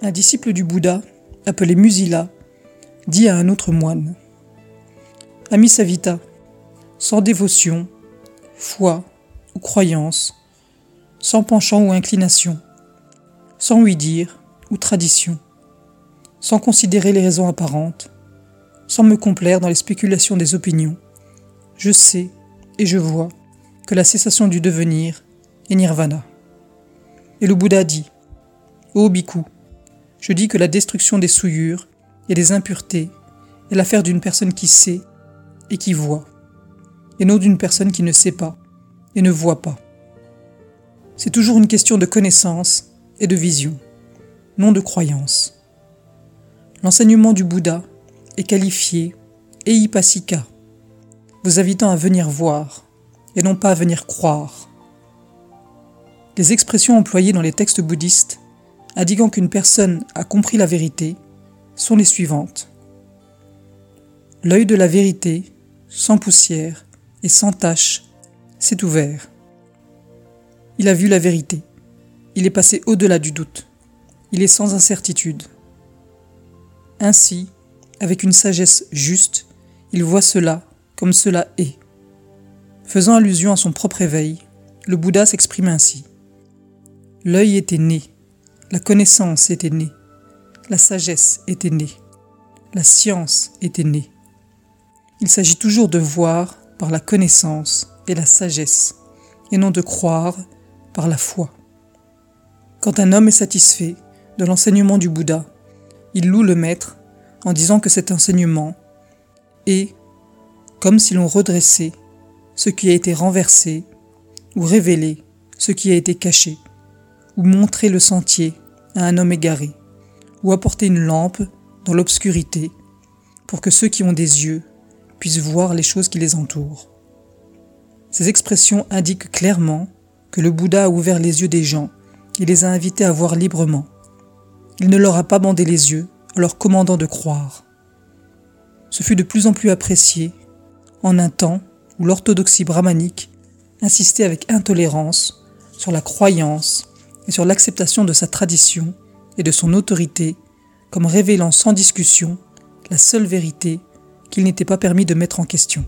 Un disciple du Bouddha, appelé Musila, dit à un autre moine Ami Savita, sans dévotion, foi ou croyance, sans penchant ou inclination, sans oui dire ou tradition, sans considérer les raisons apparentes, sans me complaire dans les spéculations des opinions, je sais et je vois que la cessation du devenir est nirvana. Et le Bouddha dit Ô bhikkhu, je dis que la destruction des souillures et des impuretés est l'affaire d'une personne qui sait et qui voit, et non d'une personne qui ne sait pas et ne voit pas. C'est toujours une question de connaissance et de vision, non de croyance. L'enseignement du Bouddha est qualifié Eipasika, vous invitant à venir voir et non pas à venir croire. Les expressions employées dans les textes bouddhistes indiquant qu'une personne a compris la vérité sont les suivantes. L'œil de la vérité, sans poussière et sans tache, s'est ouvert. Il a vu la vérité. Il est passé au-delà du doute. Il est sans incertitude. Ainsi, avec une sagesse juste, il voit cela comme cela est. Faisant allusion à son propre éveil, le Bouddha s'exprime ainsi. L'œil était né, la connaissance était née, la sagesse était née, la science était née. Il s'agit toujours de voir par la connaissance et la sagesse, et non de croire par la foi. Quand un homme est satisfait de l'enseignement du Bouddha, il loue le maître en disant que cet enseignement est comme si l'on redressait ce qui a été renversé ou révélé ce qui a été caché ou montrer le sentier à un homme égaré, ou apporter une lampe dans l'obscurité pour que ceux qui ont des yeux puissent voir les choses qui les entourent. Ces expressions indiquent clairement que le Bouddha a ouvert les yeux des gens et les a invités à voir librement. Il ne leur a pas bandé les yeux en leur commandant de croire. Ce fut de plus en plus apprécié en un temps où l'orthodoxie brahmanique insistait avec intolérance sur la croyance et sur l'acceptation de sa tradition et de son autorité comme révélant sans discussion la seule vérité qu'il n'était pas permis de mettre en question.